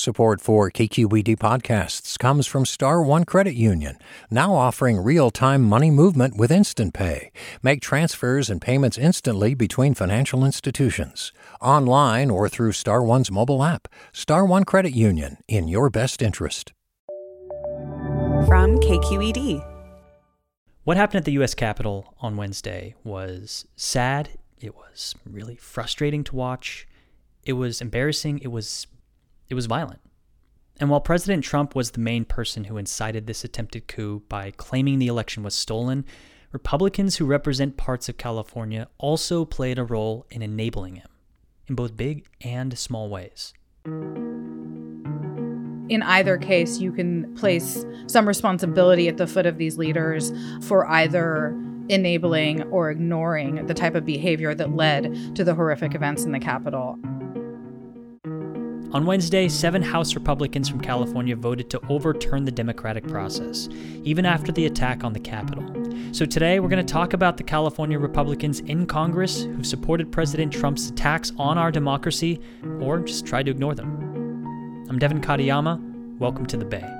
Support for KQED podcasts comes from Star One Credit Union, now offering real-time money movement with Instant Pay. Make transfers and payments instantly between financial institutions, online or through Star One's mobile app. Star One Credit Union, in your best interest. From KQED. What happened at the U.S. Capitol on Wednesday was sad. It was really frustrating to watch. It was embarrassing. It was it was violent. And while President Trump was the main person who incited this attempted coup by claiming the election was stolen, Republicans who represent parts of California also played a role in enabling him, in both big and small ways. In either case, you can place some responsibility at the foot of these leaders for either enabling or ignoring the type of behavior that led to the horrific events in the Capitol. On Wednesday, seven House Republicans from California voted to overturn the democratic process, even after the attack on the Capitol. So today, we're going to talk about the California Republicans in Congress who've supported President Trump's attacks on our democracy or just tried to ignore them. I'm Devin Katayama. Welcome to the Bay.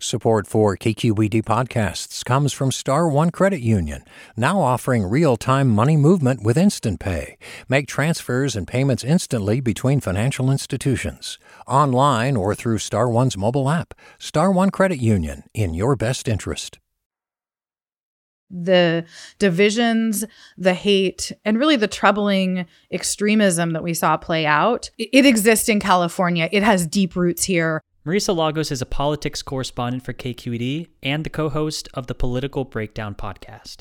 Support for KQED podcasts comes from Star One Credit Union, now offering real-time money movement with Instant Pay. Make transfers and payments instantly between financial institutions, online or through Star One's mobile app. Star One Credit Union, in your best interest. The divisions, the hate, and really the troubling extremism that we saw play out, it exists in California. It has deep roots here. Marisa Lagos is a politics correspondent for KQED and the co host of the Political Breakdown podcast.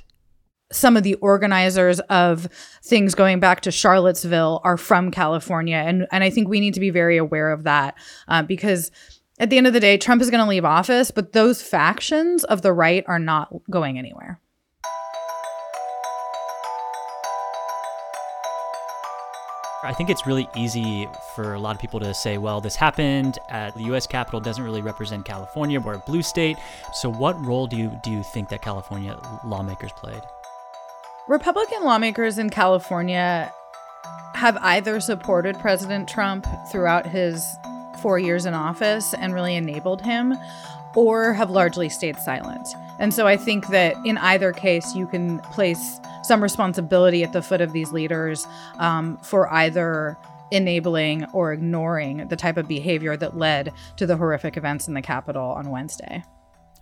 Some of the organizers of things going back to Charlottesville are from California. And, and I think we need to be very aware of that uh, because at the end of the day, Trump is going to leave office, but those factions of the right are not going anywhere. I think it's really easy for a lot of people to say, well, this happened at the US Capitol doesn't really represent California. We're a blue state. So what role do you do you think that California lawmakers played? Republican lawmakers in California have either supported President Trump throughout his 4 years in office and really enabled him or have largely stayed silent. And so I think that in either case, you can place some responsibility at the foot of these leaders um, for either enabling or ignoring the type of behavior that led to the horrific events in the Capitol on Wednesday.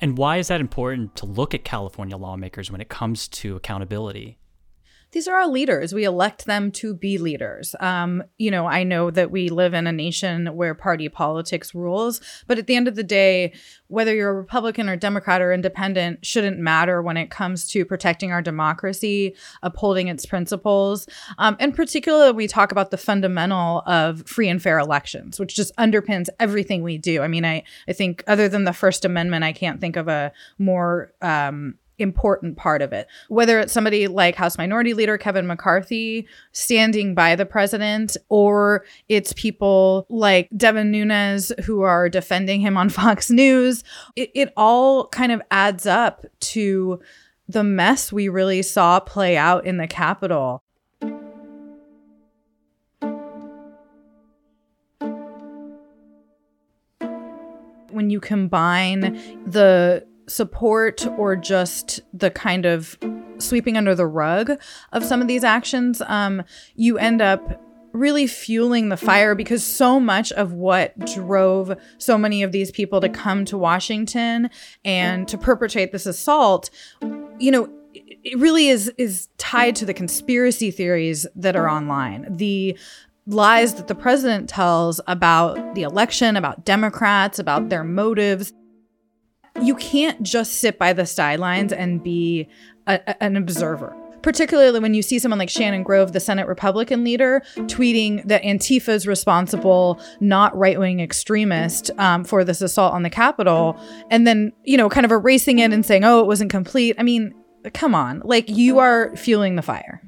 And why is that important to look at California lawmakers when it comes to accountability? These are our leaders. We elect them to be leaders. Um, you know, I know that we live in a nation where party politics rules, but at the end of the day, whether you're a Republican or Democrat or independent shouldn't matter when it comes to protecting our democracy, upholding its principles. Um, and particularly, we talk about the fundamental of free and fair elections, which just underpins everything we do. I mean, I, I think other than the First Amendment, I can't think of a more um, important part of it. Whether it's somebody like House Minority Leader Kevin McCarthy standing by the president, or it's people like Devin Nunes who are defending him on Fox News, it, it all kind of adds up to the mess we really saw play out in the Capitol. When you combine the support or just the kind of sweeping under the rug of some of these actions, um, you end up really fueling the fire because so much of what drove so many of these people to come to Washington and to perpetrate this assault, you know, it really is is tied to the conspiracy theories that are online. The lies that the president tells about the election, about Democrats, about their motives you can't just sit by the sidelines and be a, a, an observer particularly when you see someone like Shannon Grove, the Senate Republican leader, tweeting that Antifa is responsible, not right wing extremist, um, for this assault on the Capitol, and then, you know, kind of erasing it and saying, oh, it wasn't complete. I mean, come on. Like, you are fueling the fire.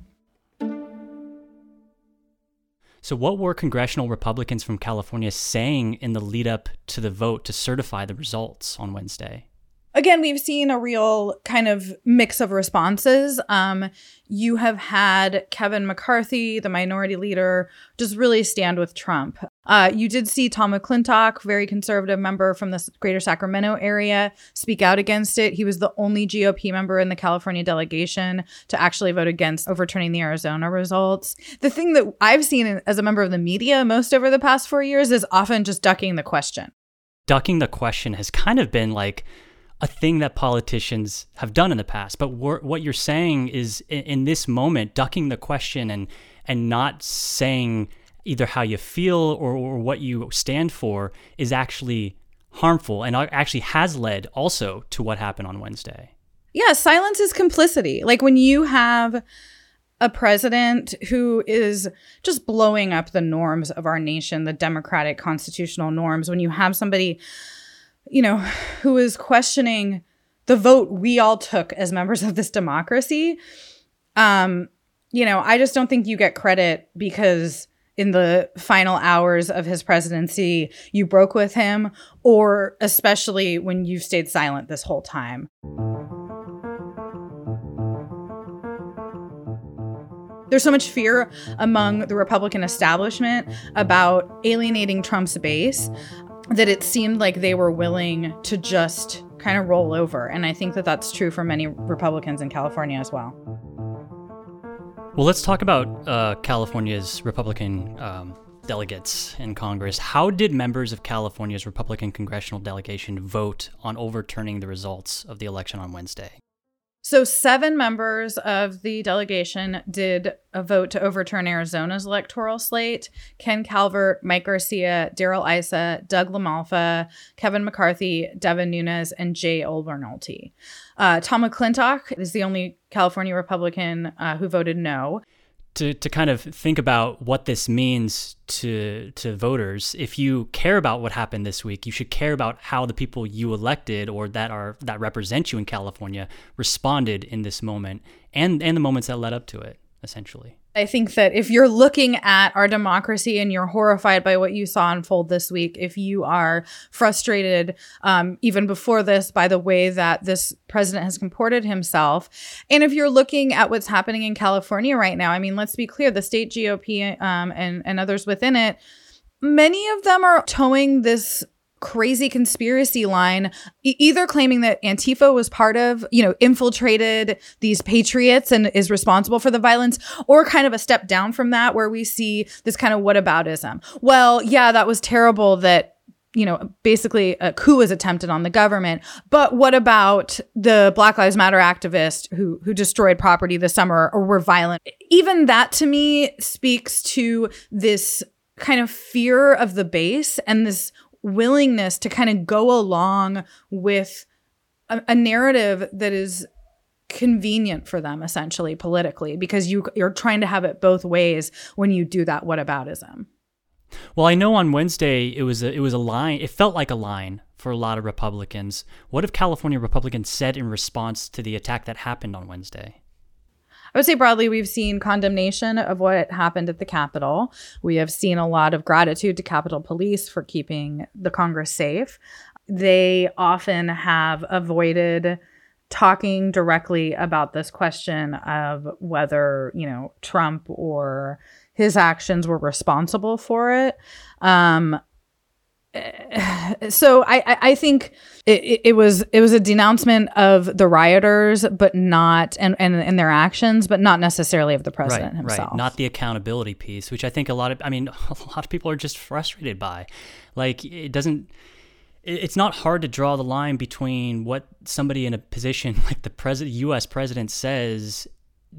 So, what were congressional Republicans from California saying in the lead up to the vote to certify the results on Wednesday? Again, we've seen a real kind of mix of responses. Um, you have had Kevin McCarthy, the minority leader, just really stand with Trump. Uh, you did see Tom McClintock, very conservative member from the greater Sacramento area, speak out against it. He was the only GOP member in the California delegation to actually vote against overturning the Arizona results. The thing that I've seen as a member of the media most over the past four years is often just ducking the question. Ducking the question has kind of been like, a thing that politicians have done in the past. But what you're saying is, in, in this moment, ducking the question and and not saying either how you feel or, or what you stand for is actually harmful and actually has led also to what happened on Wednesday. Yeah, silence is complicity. Like when you have a president who is just blowing up the norms of our nation, the democratic constitutional norms, when you have somebody you know, who is questioning the vote we all took as members of this democracy. Um, you know, I just don't think you get credit because in the final hours of his presidency, you broke with him, or especially when you've stayed silent this whole time. There's so much fear among the Republican establishment about alienating Trump's base that it seemed like they were willing to just kind of roll over. And I think that that's true for many Republicans in California as well. Well, let's talk about uh, California's Republican um, delegates in Congress. How did members of California's Republican congressional delegation vote on overturning the results of the election on Wednesday? So, seven members of the delegation did a vote to overturn Arizona's electoral slate. Ken Calvert, Mike Garcia, Darrell Issa, Doug LaMalfa, Kevin McCarthy, Devin Nunes, and Jay Obernolte. Uh, Tom McClintock is the only California Republican uh, who voted no to, to kind of think about what this means to to voters. If you care about what happened this week you should care about how the people you elected or that are that represent you in California responded in this moment and and the moments that led up to it essentially I think that if you're looking at our democracy and you're horrified by what you saw unfold this week, if you are frustrated, um, even before this, by the way that this president has comported himself, and if you're looking at what's happening in California right now, I mean, let's be clear the state GOP um, and, and others within it, many of them are towing this crazy conspiracy line, e- either claiming that Antifa was part of, you know, infiltrated these patriots and is responsible for the violence, or kind of a step down from that, where we see this kind of whataboutism. Well, yeah, that was terrible that you know, basically a coup was attempted on the government. But what about the Black Lives Matter activists who who destroyed property this summer or were violent? Even that to me speaks to this kind of fear of the base and this willingness to kind of go along with a, a narrative that is convenient for them essentially politically because you you're trying to have it both ways when you do that What whataboutism. Well, I know on Wednesday it was a, it was a line. It felt like a line for a lot of Republicans. What have California Republicans said in response to the attack that happened on Wednesday? I would say broadly, we've seen condemnation of what happened at the Capitol. We have seen a lot of gratitude to Capitol Police for keeping the Congress safe. They often have avoided talking directly about this question of whether, you know, Trump or his actions were responsible for it. Um, so I, I think it, it was it was a denouncement of the rioters, but not and and, and their actions, but not necessarily of the president right, himself. Right, not the accountability piece, which I think a lot of I mean a lot of people are just frustrated by. Like it doesn't. It's not hard to draw the line between what somebody in a position like the president, U.S. president says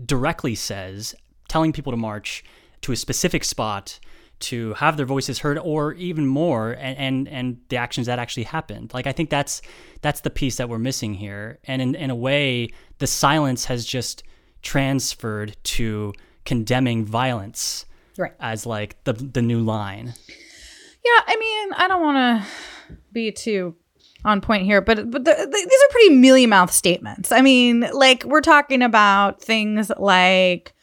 directly says, telling people to march to a specific spot to have their voices heard or even more and, and and the actions that actually happened like i think that's that's the piece that we're missing here and in, in a way the silence has just transferred to condemning violence right. as like the the new line yeah i mean i don't want to be too on point here, but but the, the, these are pretty mealy mouth statements. I mean, like we're talking about things like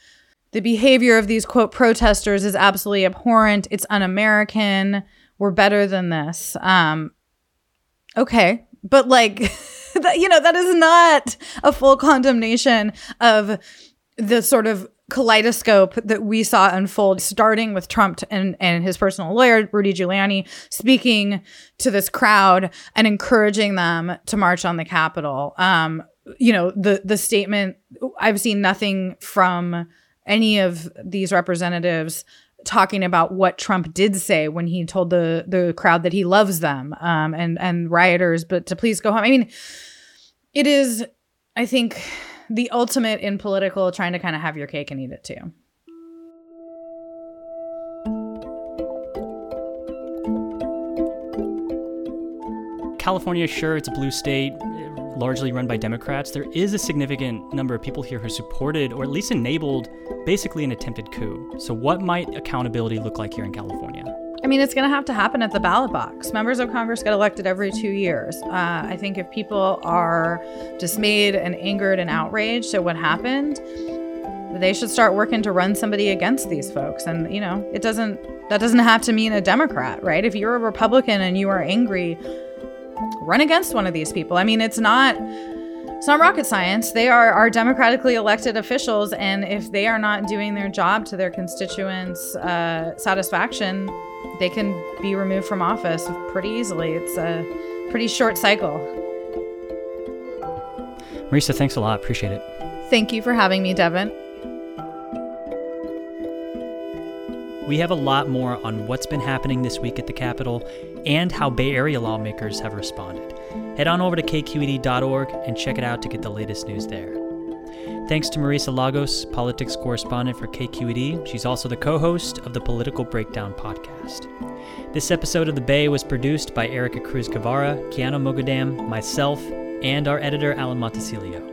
the behavior of these quote protesters is absolutely abhorrent. It's un-American. We're better than this. Um, okay, but like, you know, that is not a full condemnation of the sort of kaleidoscope that we saw unfold, starting with Trump and, and his personal lawyer, Rudy Giuliani, speaking to this crowd and encouraging them to march on the Capitol. Um, you know, the the statement I've seen nothing from any of these representatives talking about what Trump did say when he told the the crowd that he loves them um, and and rioters, but to please go home. I mean, it is, I think the ultimate in political trying to kind of have your cake and eat it too. California, sure, it's a blue state, largely run by Democrats. There is a significant number of people here who supported or at least enabled basically an attempted coup. So, what might accountability look like here in California? I mean, it's going to have to happen at the ballot box. Members of Congress get elected every two years. Uh, I think if people are dismayed and angered and outraged at what happened, they should start working to run somebody against these folks. And, you know, it doesn't, that doesn't have to mean a Democrat, right? If you're a Republican and you are angry, run against one of these people. I mean, it's not, it's not rocket science. They are our democratically elected officials, and if they are not doing their job to their constituents' uh, satisfaction, they can be removed from office pretty easily. It's a pretty short cycle. Marisa, thanks a lot. Appreciate it. Thank you for having me, Devin. We have a lot more on what's been happening this week at the Capitol and how Bay Area lawmakers have responded. Head on over to kqed.org and check it out to get the latest news there. Thanks to Marisa Lagos, politics correspondent for KQED. She's also the co host of the Political Breakdown podcast. This episode of The Bay was produced by Erica Cruz Guevara, Keanu Mogadam, myself, and our editor, Alan Montecillo.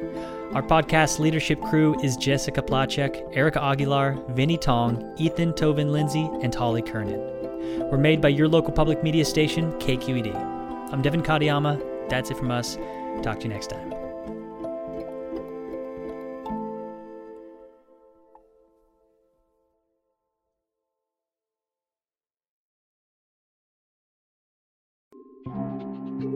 Our podcast leadership crew is Jessica Placzek, Erica Aguilar, Vinnee Tong, Ethan Toven-Lindsey, and Holly Kernan. We're made by your local public media station, KQED. I'm Devin Katayama. That's it from us. Talk to you next time.